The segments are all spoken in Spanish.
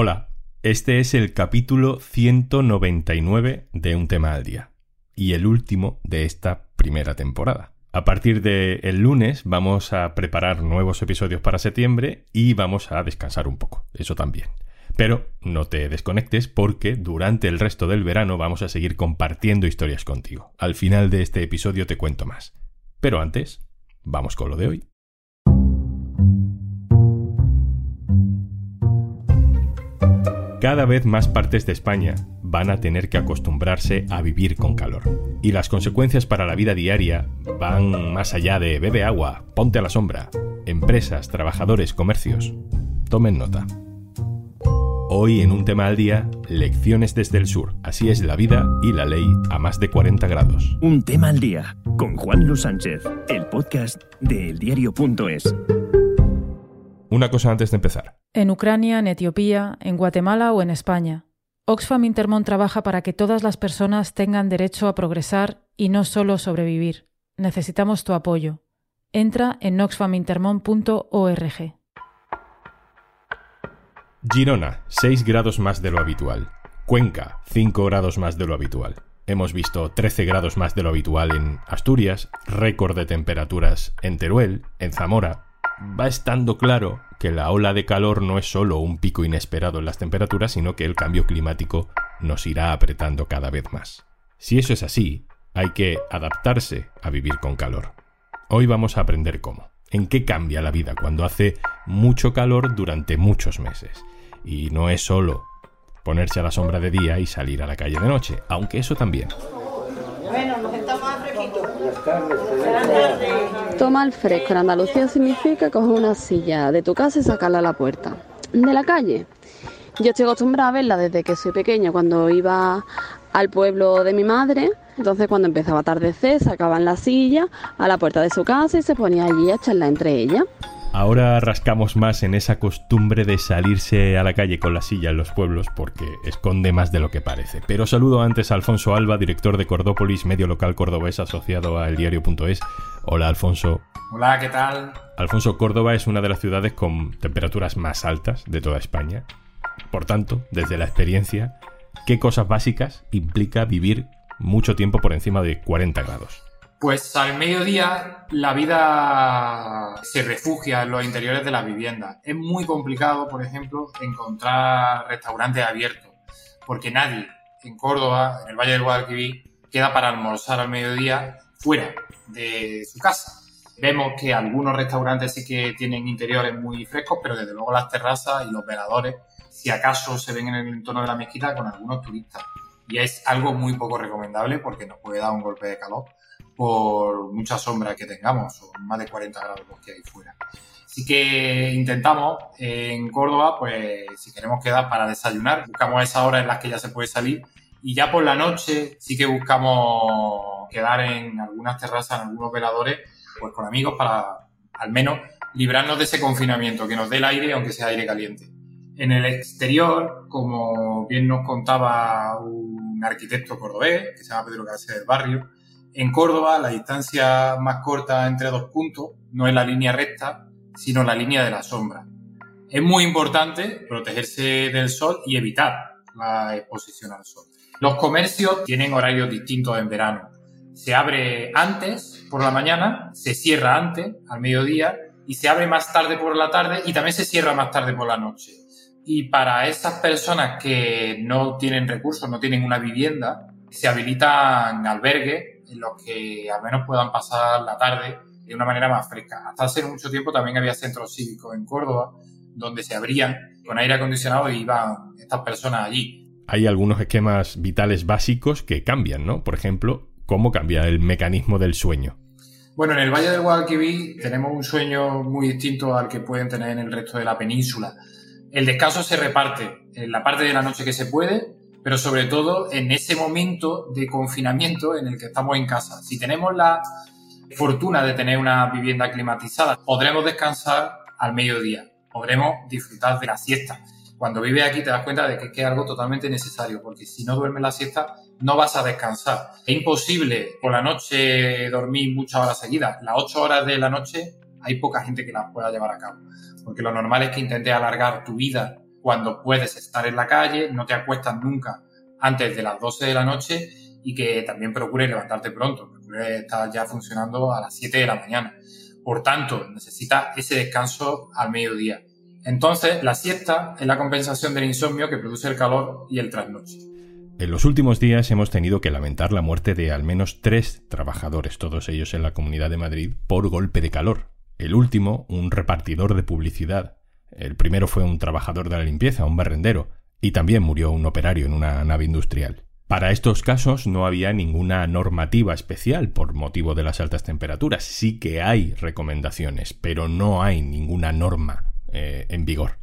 Hola, este es el capítulo 199 de Un tema al día y el último de esta primera temporada. A partir del el lunes vamos a preparar nuevos episodios para septiembre y vamos a descansar un poco, eso también. Pero no te desconectes porque durante el resto del verano vamos a seguir compartiendo historias contigo. Al final de este episodio te cuento más. Pero antes, vamos con lo de hoy. Cada vez más partes de España van a tener que acostumbrarse a vivir con calor. Y las consecuencias para la vida diaria van más allá de bebe agua, ponte a la sombra. Empresas, trabajadores, comercios. Tomen nota. Hoy en un tema al día, lecciones desde el sur. Así es la vida y la ley a más de 40 grados. Un tema al día con Juan Luis Sánchez, el podcast de eldiario.es. Una cosa antes de empezar. En Ucrania, en Etiopía, en Guatemala o en España. Oxfam Intermón trabaja para que todas las personas tengan derecho a progresar y no solo sobrevivir. Necesitamos tu apoyo. Entra en oxfamintermon.org. Girona, 6 grados más de lo habitual. Cuenca, 5 grados más de lo habitual. Hemos visto 13 grados más de lo habitual en Asturias, récord de temperaturas en Teruel, en Zamora. Va estando claro que la ola de calor no es solo un pico inesperado en las temperaturas, sino que el cambio climático nos irá apretando cada vez más. Si eso es así, hay que adaptarse a vivir con calor. Hoy vamos a aprender cómo. ¿En qué cambia la vida cuando hace mucho calor durante muchos meses? Y no es solo ponerse a la sombra de día y salir a la calle de noche, aunque eso también. Bueno, nos sentamos más fresquito. Toma el fresco en Andalucía significa coger una silla de tu casa y sacarla a la puerta. De la calle. Yo estoy acostumbrada a verla desde que soy pequeña, cuando iba al pueblo de mi madre. Entonces cuando empezaba a atardecer sacaban la silla a la puerta de su casa y se ponía allí a echarla entre ellas. Ahora rascamos más en esa costumbre de salirse a la calle con la silla en los pueblos porque esconde más de lo que parece. Pero saludo antes a Alfonso Alba, director de Cordópolis, medio local cordobés asociado a eldiario.es. Hola Alfonso. Hola, ¿qué tal? Alfonso, Córdoba es una de las ciudades con temperaturas más altas de toda España. Por tanto, desde la experiencia, ¿qué cosas básicas implica vivir mucho tiempo por encima de 40 grados? Pues al mediodía la vida se refugia en los interiores de las viviendas. Es muy complicado, por ejemplo, encontrar restaurantes abiertos, porque nadie en Córdoba, en el Valle del Guadalquivir, queda para almorzar al mediodía fuera de su casa. Vemos que algunos restaurantes sí que tienen interiores muy frescos, pero desde luego las terrazas y los veladores, si acaso se ven en el entorno de la mezquita con algunos turistas. Y es algo muy poco recomendable porque nos puede dar un golpe de calor por mucha sombra que tengamos, son más de 40 grados los que hay fuera. Así que intentamos en Córdoba, pues si queremos quedar para desayunar, buscamos esas horas en las que ya se puede salir y ya por la noche sí que buscamos quedar en algunas terrazas, en algunos veladores, pues con amigos para al menos librarnos de ese confinamiento, que nos dé el aire, aunque sea aire caliente. En el exterior, como bien nos contaba un arquitecto cordobés, que se llama Pedro Cáceres del Barrio, en Córdoba, la distancia más corta entre dos puntos no es la línea recta, sino la línea de la sombra. Es muy importante protegerse del sol y evitar la exposición al sol. Los comercios tienen horarios distintos en verano. Se abre antes por la mañana, se cierra antes al mediodía y se abre más tarde por la tarde y también se cierra más tarde por la noche. Y para esas personas que no tienen recursos, no tienen una vivienda, se habilitan albergues en los que al menos puedan pasar la tarde de una manera más fresca. Hasta hace mucho tiempo también había centros cívicos en Córdoba donde se abrían con aire acondicionado y iban estas personas allí. Hay algunos esquemas vitales básicos que cambian, ¿no? Por ejemplo, ¿cómo cambia el mecanismo del sueño? Bueno, en el Valle del Guadalquivir tenemos un sueño muy distinto al que pueden tener en el resto de la península. El descanso se reparte en la parte de la noche que se puede pero sobre todo en ese momento de confinamiento en el que estamos en casa. Si tenemos la fortuna de tener una vivienda climatizada, podremos descansar al mediodía, podremos disfrutar de la siesta. Cuando vives aquí te das cuenta de que es algo totalmente necesario, porque si no duermes la siesta no vas a descansar. Es imposible por la noche dormir muchas horas seguidas. Las ocho horas de la noche hay poca gente que las pueda llevar a cabo, porque lo normal es que intentes alargar tu vida cuando puedes estar en la calle, no te acuestas nunca antes de las 12 de la noche y que también procures levantarte pronto, procures estar ya funcionando a las 7 de la mañana. Por tanto, necesitas ese descanso al mediodía. Entonces, la siesta es la compensación del insomnio que produce el calor y el trasnoche. En los últimos días hemos tenido que lamentar la muerte de al menos tres trabajadores, todos ellos en la Comunidad de Madrid, por golpe de calor. El último, un repartidor de publicidad. El primero fue un trabajador de la limpieza, un barrendero, y también murió un operario en una nave industrial. Para estos casos no había ninguna normativa especial por motivo de las altas temperaturas. Sí que hay recomendaciones, pero no hay ninguna norma eh, en vigor.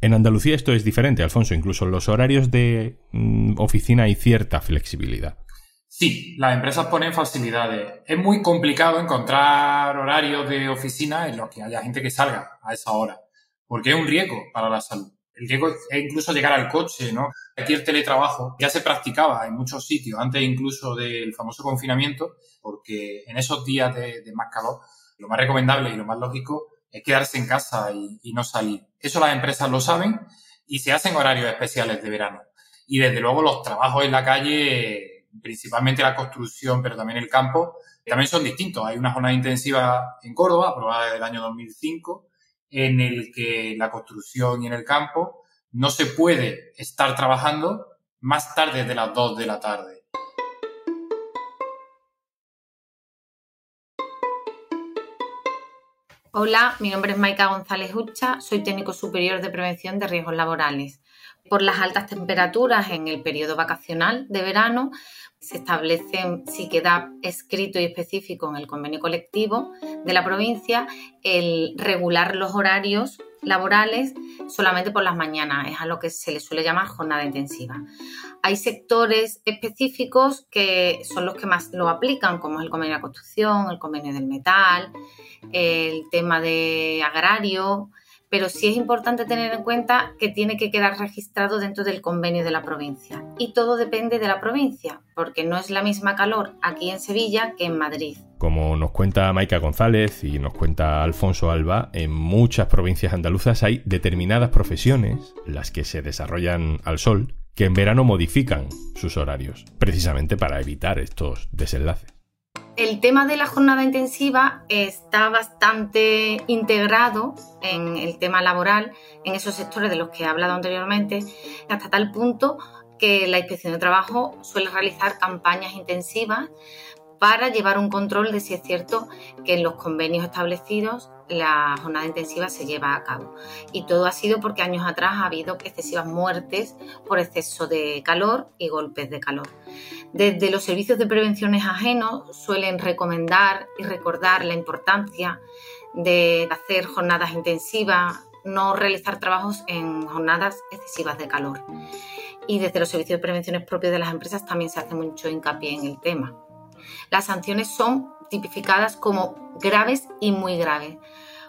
En Andalucía esto es diferente, Alfonso. Incluso en los horarios de mm, oficina hay cierta flexibilidad. Sí, las empresas ponen facilidades. Es muy complicado encontrar horarios de oficina en los que haya gente que salga a esa hora, porque es un riesgo para la salud. El riesgo es incluso llegar al coche, ¿no? Aquí el teletrabajo ya se practicaba en muchos sitios, antes incluso del famoso confinamiento, porque en esos días de, más calor, lo más recomendable y lo más lógico es quedarse en casa y, no salir. Eso las empresas lo saben y se hacen horarios especiales de verano. Y desde luego los trabajos en la calle, principalmente la construcción, pero también el campo, también son distintos. Hay una jornada intensiva en Córdoba, aprobada desde el año 2005, en el que la construcción y en el campo no se puede estar trabajando más tarde de las 2 de la tarde. Hola, mi nombre es Maika González Hucha, soy técnico superior de prevención de riesgos laborales. Por las altas temperaturas en el periodo vacacional de verano, se establece, si queda escrito y específico en el convenio colectivo de la provincia, el regular los horarios laborales solamente por las mañanas, es a lo que se le suele llamar jornada intensiva. Hay sectores específicos que son los que más lo aplican, como es el convenio de la construcción, el convenio del metal, el tema de agrario, pero sí es importante tener en cuenta que tiene que quedar registrado dentro del convenio de la provincia. Y todo depende de la provincia, porque no es la misma calor aquí en Sevilla que en Madrid. Como nos cuenta Maika González y nos cuenta Alfonso Alba, en muchas provincias andaluzas hay determinadas profesiones, las que se desarrollan al sol, que en verano modifican sus horarios, precisamente para evitar estos desenlaces. El tema de la jornada intensiva está bastante integrado en el tema laboral, en esos sectores de los que he hablado anteriormente, hasta tal punto que la inspección de trabajo suele realizar campañas intensivas para llevar un control de si es cierto que en los convenios establecidos la jornada intensiva se lleva a cabo. Y todo ha sido porque años atrás ha habido excesivas muertes por exceso de calor y golpes de calor. Desde los servicios de prevenciones ajenos suelen recomendar y recordar la importancia de hacer jornadas intensivas, no realizar trabajos en jornadas excesivas de calor. Y desde los servicios de prevenciones propios de las empresas también se hace mucho hincapié en el tema. Las sanciones son tipificadas como graves y muy graves.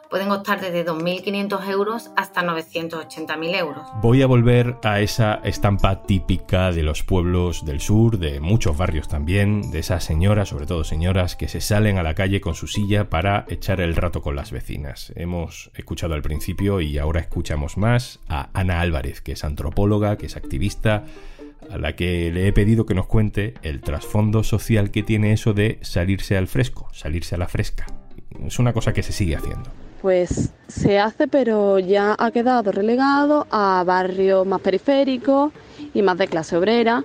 Pueden costar desde 2.500 euros hasta 980.000 euros. Voy a volver a esa estampa típica de los pueblos del sur, de muchos barrios también, de esas señoras, sobre todo señoras, que se salen a la calle con su silla para echar el rato con las vecinas. Hemos escuchado al principio y ahora escuchamos más a Ana Álvarez, que es antropóloga, que es activista a la que le he pedido que nos cuente el trasfondo social que tiene eso de salirse al fresco, salirse a la fresca. Es una cosa que se sigue haciendo. Pues se hace, pero ya ha quedado relegado a barrios más periféricos y más de clase obrera.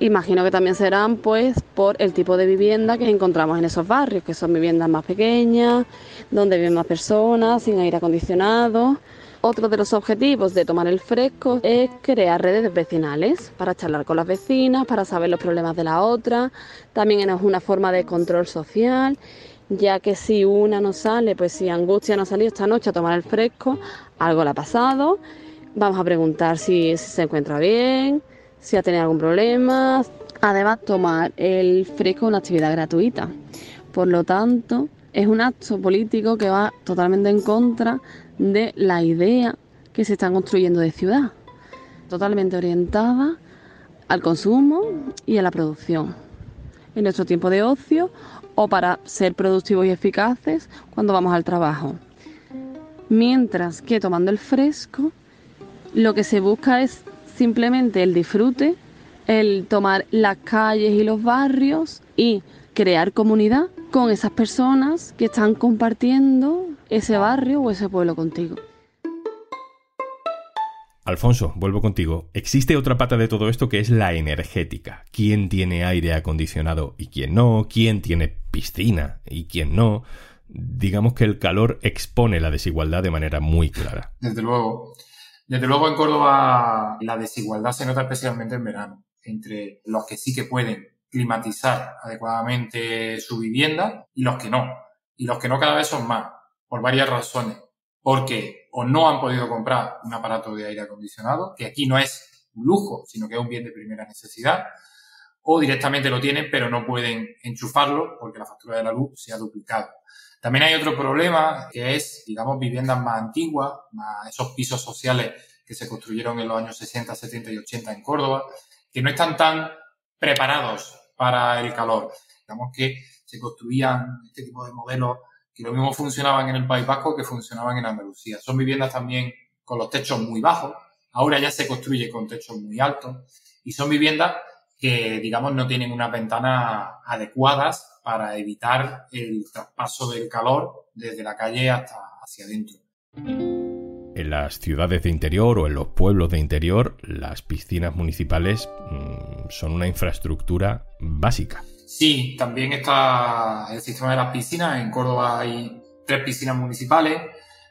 Imagino que también serán pues por el tipo de vivienda que encontramos en esos barrios, que son viviendas más pequeñas, donde viven más personas, sin aire acondicionado otro de los objetivos de tomar el fresco es crear redes vecinales para charlar con las vecinas, para saber los problemas de la otra. También es una forma de control social, ya que si una no sale, pues si Angustia no ha salido esta noche a tomar el fresco, algo le ha pasado. Vamos a preguntar si, si se encuentra bien, si ha tenido algún problema. Además, tomar el fresco es una actividad gratuita. Por lo tanto, es un acto político que va totalmente en contra de la idea que se está construyendo de ciudad, totalmente orientada al consumo y a la producción. En nuestro tiempo de ocio o para ser productivos y eficaces cuando vamos al trabajo. Mientras que tomando el fresco lo que se busca es simplemente el disfrute, el tomar las calles y los barrios y crear comunidad con esas personas que están compartiendo ese barrio o ese pueblo contigo. Alfonso, vuelvo contigo. Existe otra pata de todo esto que es la energética. ¿Quién tiene aire acondicionado y quién no? ¿Quién tiene piscina y quién no? Digamos que el calor expone la desigualdad de manera muy clara. Desde luego. Desde luego en Córdoba la desigualdad se nota especialmente en verano, entre los que sí que pueden climatizar adecuadamente su vivienda y los que no. Y los que no cada vez son más, por varias razones. Porque o no han podido comprar un aparato de aire acondicionado, que aquí no es un lujo, sino que es un bien de primera necesidad, o directamente lo tienen, pero no pueden enchufarlo porque la factura de la luz se ha duplicado. También hay otro problema que es, digamos, viviendas más antiguas, más esos pisos sociales que se construyeron en los años 60, 70 y 80 en Córdoba, que no están tan preparados para el calor. Digamos que se construían este tipo de modelos que lo mismo funcionaban en el País Vasco que funcionaban en Andalucía. Son viviendas también con los techos muy bajos, ahora ya se construye con techos muy altos y son viviendas que, digamos, no tienen unas ventanas adecuadas para evitar el traspaso del calor desde la calle hasta hacia adentro. En las ciudades de interior o en los pueblos de interior, las piscinas municipales mmm, son una infraestructura básica. Sí, también está el sistema de las piscinas. En Córdoba hay tres piscinas municipales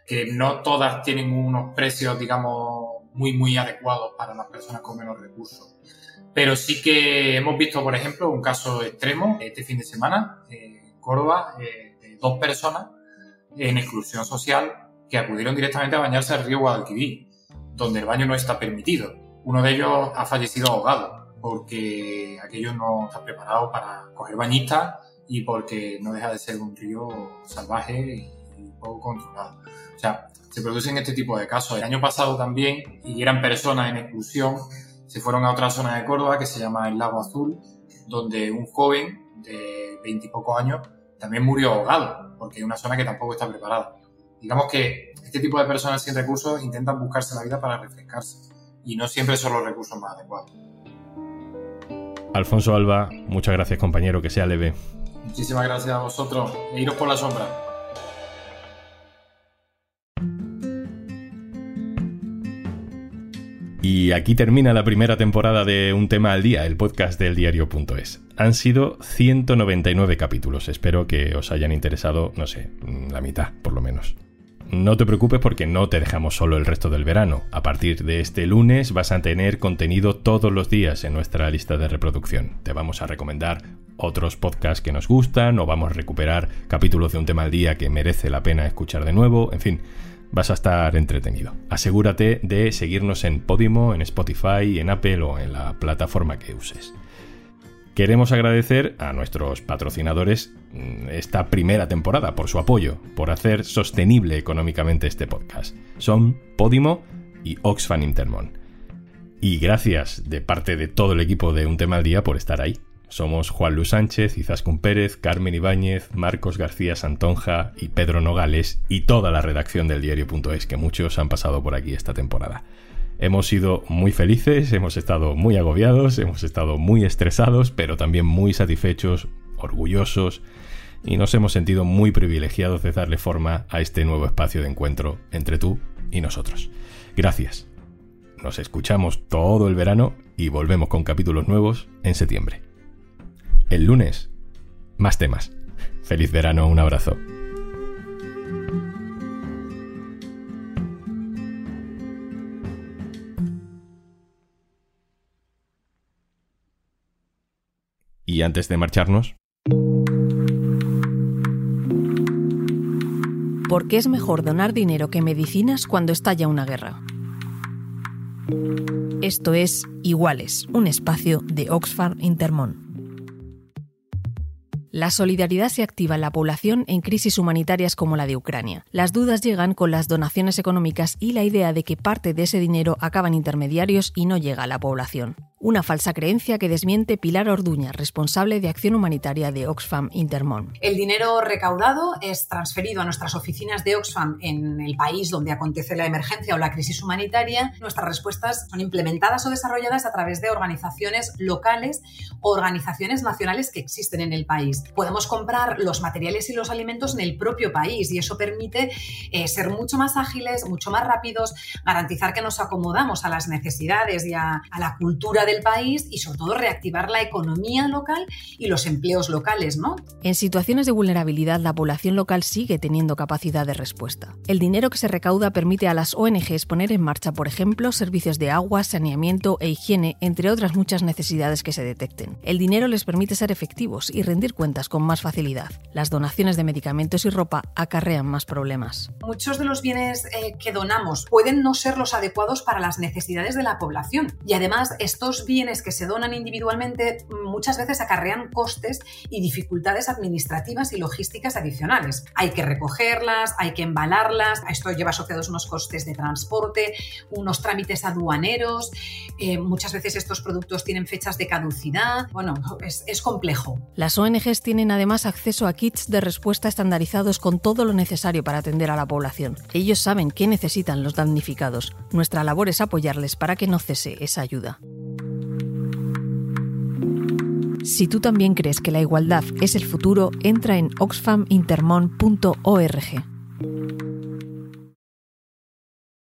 que no todas tienen unos precios, digamos, muy, muy adecuados para las personas con menos recursos. Pero sí que hemos visto, por ejemplo, un caso extremo este fin de semana en Córdoba de dos personas en exclusión social que acudieron directamente a bañarse al río Guadalquivir, donde el baño no está permitido. Uno de ellos ha fallecido ahogado porque aquello no está preparado para coger bañistas y porque no deja de ser un río salvaje y poco controlado. O sea, se producen este tipo de casos. El año pasado también, y eran personas en exclusión, se fueron a otra zona de Córdoba que se llama el Lago Azul, donde un joven de veintipocos años también murió ahogado, porque es una zona que tampoco está preparada. Digamos que este tipo de personas sin recursos intentan buscarse la vida para refrescarse, y no siempre son los recursos más adecuados. Alfonso Alba, muchas gracias compañero, que sea leve. Muchísimas gracias a vosotros e iros por la sombra. Y aquí termina la primera temporada de Un tema al día, el podcast del diario.es. Han sido 199 capítulos, espero que os hayan interesado, no sé, la mitad por lo menos. No te preocupes porque no te dejamos solo el resto del verano. A partir de este lunes vas a tener contenido todos los días en nuestra lista de reproducción. Te vamos a recomendar otros podcasts que nos gustan o vamos a recuperar capítulos de un tema al día que merece la pena escuchar de nuevo. En fin, vas a estar entretenido. Asegúrate de seguirnos en Podimo, en Spotify, en Apple o en la plataforma que uses. Queremos agradecer a nuestros patrocinadores mm, esta primera temporada por su apoyo, por hacer sostenible económicamente este podcast. Son Podimo y Oxfam Intermon. Y gracias de parte de todo el equipo de Un Tema al Día por estar ahí. Somos Juan Luis Sánchez, Izaskun Pérez, Carmen Ibáñez, Marcos García Santonja y Pedro Nogales y toda la redacción del diario.es que muchos han pasado por aquí esta temporada. Hemos sido muy felices, hemos estado muy agobiados, hemos estado muy estresados, pero también muy satisfechos, orgullosos y nos hemos sentido muy privilegiados de darle forma a este nuevo espacio de encuentro entre tú y nosotros. Gracias. Nos escuchamos todo el verano y volvemos con capítulos nuevos en septiembre. El lunes, más temas. Feliz verano, un abrazo. Antes de marcharnos... ¿Por qué es mejor donar dinero que medicinas cuando estalla una guerra? Esto es Iguales, un espacio de Oxfam Intermón. La solidaridad se activa en la población en crisis humanitarias como la de Ucrania. Las dudas llegan con las donaciones económicas y la idea de que parte de ese dinero acaba en intermediarios y no llega a la población. Una falsa creencia que desmiente Pilar Orduña, responsable de acción humanitaria de Oxfam Intermón. El dinero recaudado es transferido a nuestras oficinas de Oxfam en el país donde acontece la emergencia o la crisis humanitaria. Nuestras respuestas son implementadas o desarrolladas a través de organizaciones locales o organizaciones nacionales que existen en el país. Podemos comprar los materiales y los alimentos en el propio país y eso permite eh, ser mucho más ágiles, mucho más rápidos, garantizar que nos acomodamos a las necesidades y a, a la cultura del país y sobre todo reactivar la economía local y los empleos locales, ¿no? En situaciones de vulnerabilidad, la población local sigue teniendo capacidad de respuesta. El dinero que se recauda permite a las ONGs poner en marcha, por ejemplo, servicios de agua, saneamiento e higiene, entre otras muchas necesidades que se detecten. El dinero les permite ser efectivos y rendir cuentas con más facilidad. Las donaciones de medicamentos y ropa acarrean más problemas. Muchos de los bienes eh, que donamos pueden no ser los adecuados para las necesidades de la población y además estos bienes que se donan individualmente muchas veces acarrean costes y dificultades administrativas y logísticas adicionales. Hay que recogerlas, hay que embalarlas, esto lleva asociados unos costes de transporte, unos trámites aduaneros, eh, muchas veces estos productos tienen fechas de caducidad, bueno, es, es complejo. Las ONGs tienen además acceso a kits de respuesta estandarizados con todo lo necesario para atender a la población. Ellos saben qué necesitan los damnificados. Nuestra labor es apoyarles para que no cese esa ayuda. Si tú también crees que la igualdad es el futuro, entra en oxfamintermon.org.